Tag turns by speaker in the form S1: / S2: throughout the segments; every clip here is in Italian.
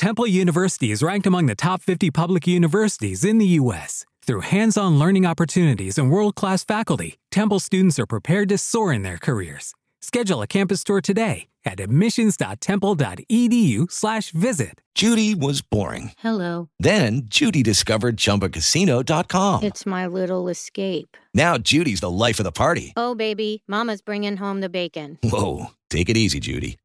S1: Temple University is ranked among the top 50 public universities in the U.S. Through hands on learning opportunities and world class faculty, Temple students are prepared to soar in their careers. Schedule a campus tour today at admissions.temple.edu/slash visit.
S2: Judy was boring.
S3: Hello.
S2: Then Judy discovered ChumbaCasino.com.
S3: It's my little escape.
S2: Now Judy's the life of the party.
S3: Oh, baby, Mama's bringing home the bacon.
S2: Whoa, take it easy, Judy.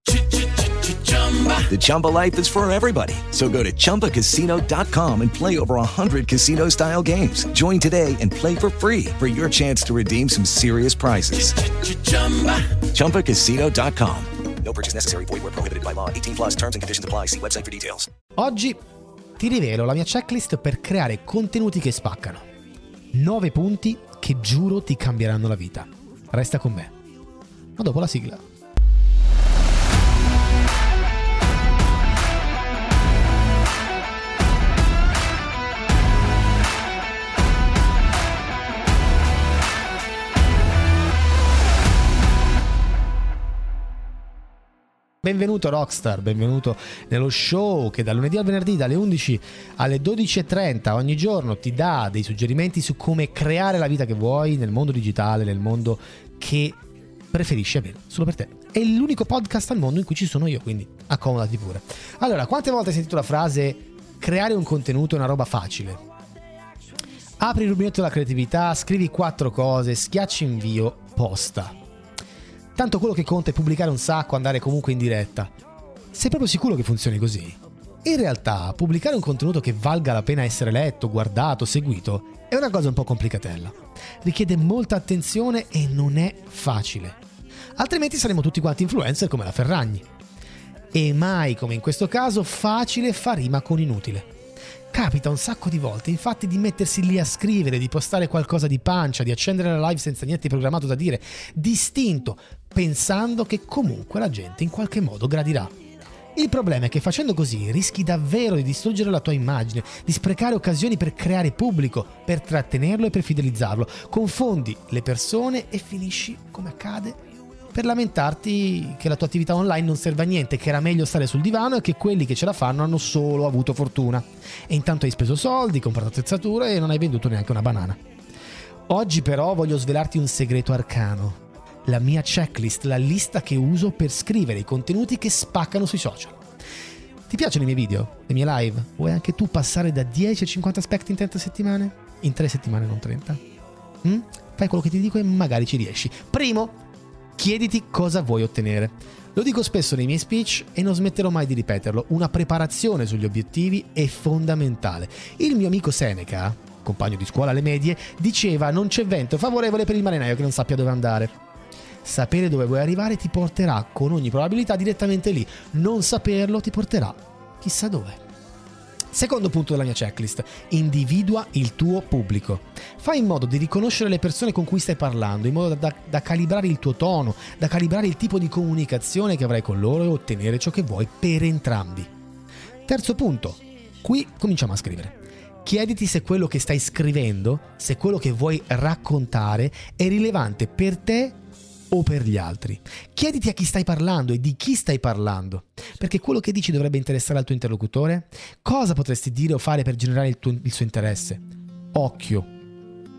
S2: The Chumba life is for everybody. So go to ChumbaCasino.com and play over 100 casino-style games. Join today and play for free for your chance to redeem some serious prizes. ChumbaCasino.com.
S4: No purchase necessary. Void where prohibited by law. 18 plus terms and conditions apply. See website for details.
S5: Oggi ti rivelo la mia checklist per creare contenuti che spaccano. 9 punti che giuro ti cambieranno la vita. Resta con me. Ma dopo la sigla. Benvenuto Rockstar, benvenuto nello show che da lunedì al venerdì dalle 11 alle 12.30 ogni giorno ti dà dei suggerimenti su come creare la vita che vuoi nel mondo digitale, nel mondo che preferisci avere solo per te. È l'unico podcast al mondo in cui ci sono io, quindi accomodati pure. Allora, quante volte hai sentito la frase creare un contenuto è una roba facile? Apri il rubinetto della creatività, scrivi quattro cose, schiacci invio, posta Tanto quello che conta è pubblicare un sacco, andare comunque in diretta. Sei proprio sicuro che funzioni così? In realtà, pubblicare un contenuto che valga la pena essere letto, guardato, seguito, è una cosa un po' complicatella. Richiede molta attenzione e non è facile. Altrimenti saremo tutti quanti influencer come la Ferragni. E mai, come in questo caso, facile fa rima con inutile. Capita un sacco di volte, infatti, di mettersi lì a scrivere, di postare qualcosa di pancia, di accendere la live senza niente programmato da dire, distinto, pensando che comunque la gente in qualche modo gradirà. Il problema è che facendo così rischi davvero di distruggere la tua immagine, di sprecare occasioni per creare pubblico, per trattenerlo e per fidelizzarlo. Confondi le persone e finisci, come accade, per lamentarti che la tua attività online non serve a niente, che era meglio stare sul divano e che quelli che ce la fanno hanno solo avuto fortuna. E intanto hai speso soldi, comprato attrezzature e non hai venduto neanche una banana. Oggi però voglio svelarti un segreto arcano. La mia checklist, la lista che uso per scrivere i contenuti che spaccano sui social. Ti piacciono i miei video, le mie live? Vuoi anche tu passare da 10 a 50 aspect in 30 settimane? In 3 settimane, non 30? Mm? Fai quello che ti dico e magari ci riesci. Primo, chiediti cosa vuoi ottenere. Lo dico spesso nei miei speech e non smetterò mai di ripeterlo, una preparazione sugli obiettivi è fondamentale. Il mio amico Seneca, compagno di scuola alle medie, diceva non c'è vento favorevole per il marinaio che non sappia dove andare. Sapere dove vuoi arrivare ti porterà con ogni probabilità direttamente lì, non saperlo ti porterà chissà dove. Secondo punto della mia checklist, individua il tuo pubblico. Fai in modo di riconoscere le persone con cui stai parlando, in modo da, da, calibrare il tuo tono, da calibrare il tipo di comunicazione che avrai con loro e ottenere ciò che vuoi per entrambi. Terzo punto, qui cominciamo a scrivere. Chiediti se quello che stai scrivendo, se quello che vuoi raccontare è rilevante per te o per gli altri. Chiediti a chi stai parlando e di chi stai parlando, perché quello che dici dovrebbe interessare al tuo interlocutore. Cosa potresti dire o fare per generare il, tuo, il suo interesse? Occhio,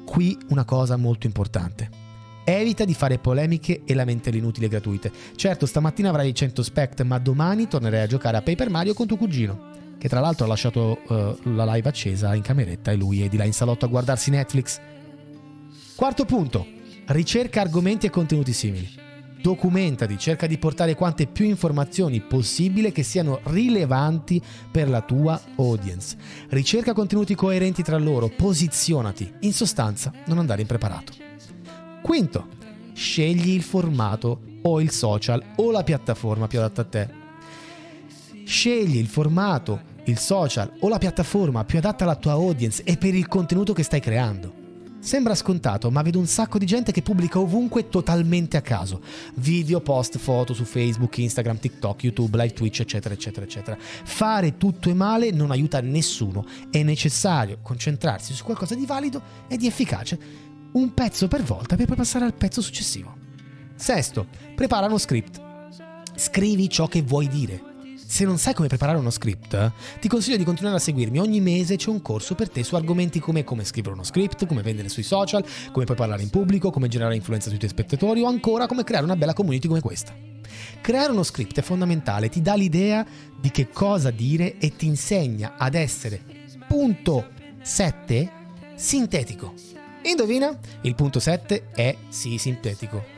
S5: qui una cosa molto importante. Evita di fare polemiche e lamentele inutili e gratuite. Certo, stamattina avrai 100 spect, ma domani tornerai a giocare a Paper Mario con tuo cugino, che tra l'altro ha lasciato uh, la live accesa in cameretta e lui è di là in salotto a guardarsi Netflix. Quarto punto, ricerca argomenti e contenuti simili. Documentati, cerca di portare quante più informazioni possibile che siano rilevanti per la tua audience. Ricerca contenuti coerenti tra loro, posizionati. In sostanza, non andare impreparato. Quinto, scegli il formato o il social o la piattaforma più adatta a te. Scegli il formato, il social o la piattaforma più adatta alla tua audience e per il contenuto che stai creando. Sembra scontato, ma vedo un sacco di gente che pubblica ovunque totalmente a caso. Video, post, foto su Facebook, Instagram, TikTok, YouTube, live Twitch, eccetera, eccetera, eccetera. Fare tutto e male non aiuta nessuno. È necessario concentrarsi su qualcosa di valido e di efficace, un pezzo per volta per poi passare al pezzo successivo. Sesto, prepara uno script. Scrivi ciò che vuoi dire. Se non sai come preparare uno script, ti consiglio di continuare a seguirmi. Ogni mese c'è un corso per te su argomenti come come scrivere uno script, come vendere sui social, come puoi parlare in pubblico, come generare influenza sui tuoi spettatori o ancora come creare una bella community come questa. Creare uno script è fondamentale, ti dà l'idea di che cosa dire e ti insegna ad essere punto 7 sintetico. Indovina? Il punto 7 è sì sintetico.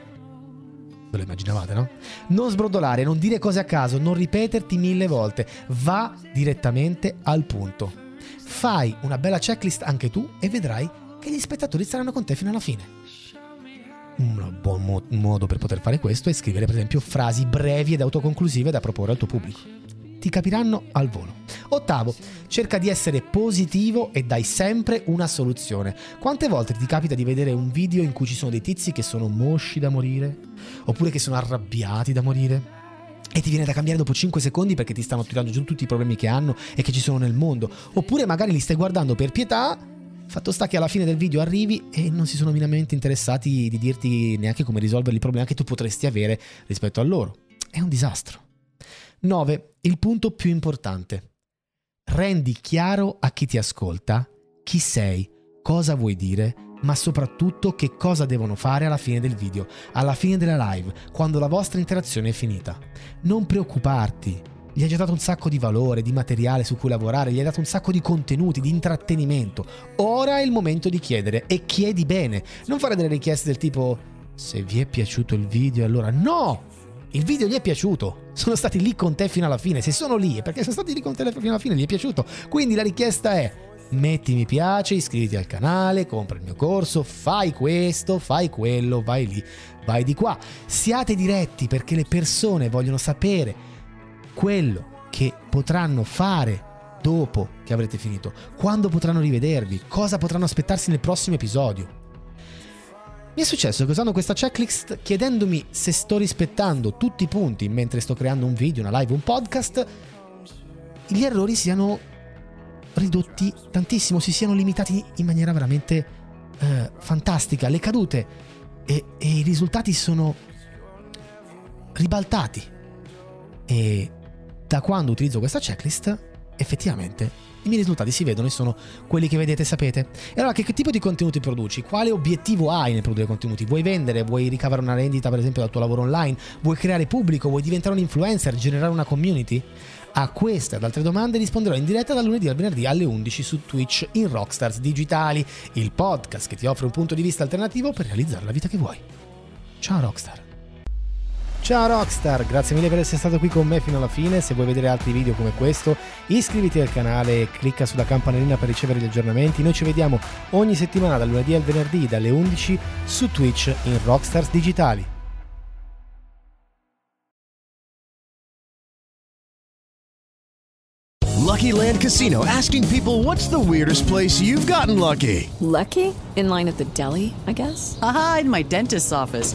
S5: Ve lo immaginavate, no? Non sbrodolare, non dire cose a caso, non ripeterti mille volte, va direttamente al punto. Fai una bella checklist anche tu e vedrai che gli spettatori saranno con te fino alla fine. Un buon mo- modo per poter fare questo è scrivere per esempio frasi brevi ed autoconclusive da proporre al tuo pubblico. Ti capiranno al volo. Ottavo, cerca di essere positivo e dai sempre una soluzione. Quante volte ti capita di vedere un video in cui ci sono dei tizi che sono mosci da morire? Oppure che sono arrabbiati da morire? E ti viene da cambiare dopo 5 secondi perché ti stanno tirando giù tutti i problemi che hanno e che ci sono nel mondo. Oppure magari li stai guardando per pietà Fatto sta che alla fine del video arrivi e non si sono minimamente interessati di dirti neanche come risolvere i problemi che tu potresti avere rispetto a loro. È un disastro. 9. Il punto più importante. Rendi chiaro a chi ti ascolta chi sei, cosa vuoi dire, ma soprattutto che cosa devono fare alla fine del video, alla fine della live, quando la vostra interazione è finita. Non preoccuparti, gli hai già dato un sacco di valore, di materiale su cui lavorare, gli hai dato un sacco di contenuti, di intrattenimento. Ora è il momento di chiedere e chiedi bene. Non fare delle richieste del tipo se vi è piaciuto il video allora no! Il video gli è piaciuto, sono stati lì con te fino alla fine. Se sono lì è perché sono stati lì con te fino alla fine, gli è piaciuto. Quindi la richiesta è metti mi piace, iscriviti al canale, compra il mio corso, fai questo, fai quello, vai lì, vai di qua. Siate diretti perché le persone vogliono sapere quello che potranno fare dopo che avrete finito, quando potranno rivedervi, cosa potranno aspettarsi nel prossimo episodio. Mi è successo che usando questa checklist, chiedendomi se sto rispettando tutti i punti mentre sto creando un video, una live, un podcast, gli errori siano ridotti tantissimo, si siano limitati in maniera veramente eh, fantastica. Le cadute e, e i risultati sono ribaltati. E da quando utilizzo questa checklist, effettivamente i miei risultati si vedono e sono quelli che vedete e sapete. E allora, che, che, tipo di contenuti produci? Quale obiettivo hai nel produrre contenuti? Vuoi vendere? Vuoi ricavare una rendita, per esempio, dal tuo lavoro online? Vuoi creare pubblico? Vuoi diventare un influencer? Generare una community? A queste ed altre domande risponderò in diretta dal lunedì al venerdì alle 11 su Twitch in Rockstars Digitali, il podcast che ti offre un punto di vista alternativo per realizzare la vita che vuoi. Ciao Rockstar! Ciao Rockstar, grazie mille per essere stato qui con me fino alla fine. Se vuoi vedere altri video come questo, iscriviti al canale e clicca sulla campanellina per ricevere gli aggiornamenti. Noi ci vediamo ogni settimana dal lunedì al venerdì dalle 11 su Twitch in Rockstars Digitali.
S6: Lucky Land Casino asking people what's the weirdest place you've gotten lucky?
S7: Lucky? In line at the deli, I guess?
S8: Aha, in my dentist's office.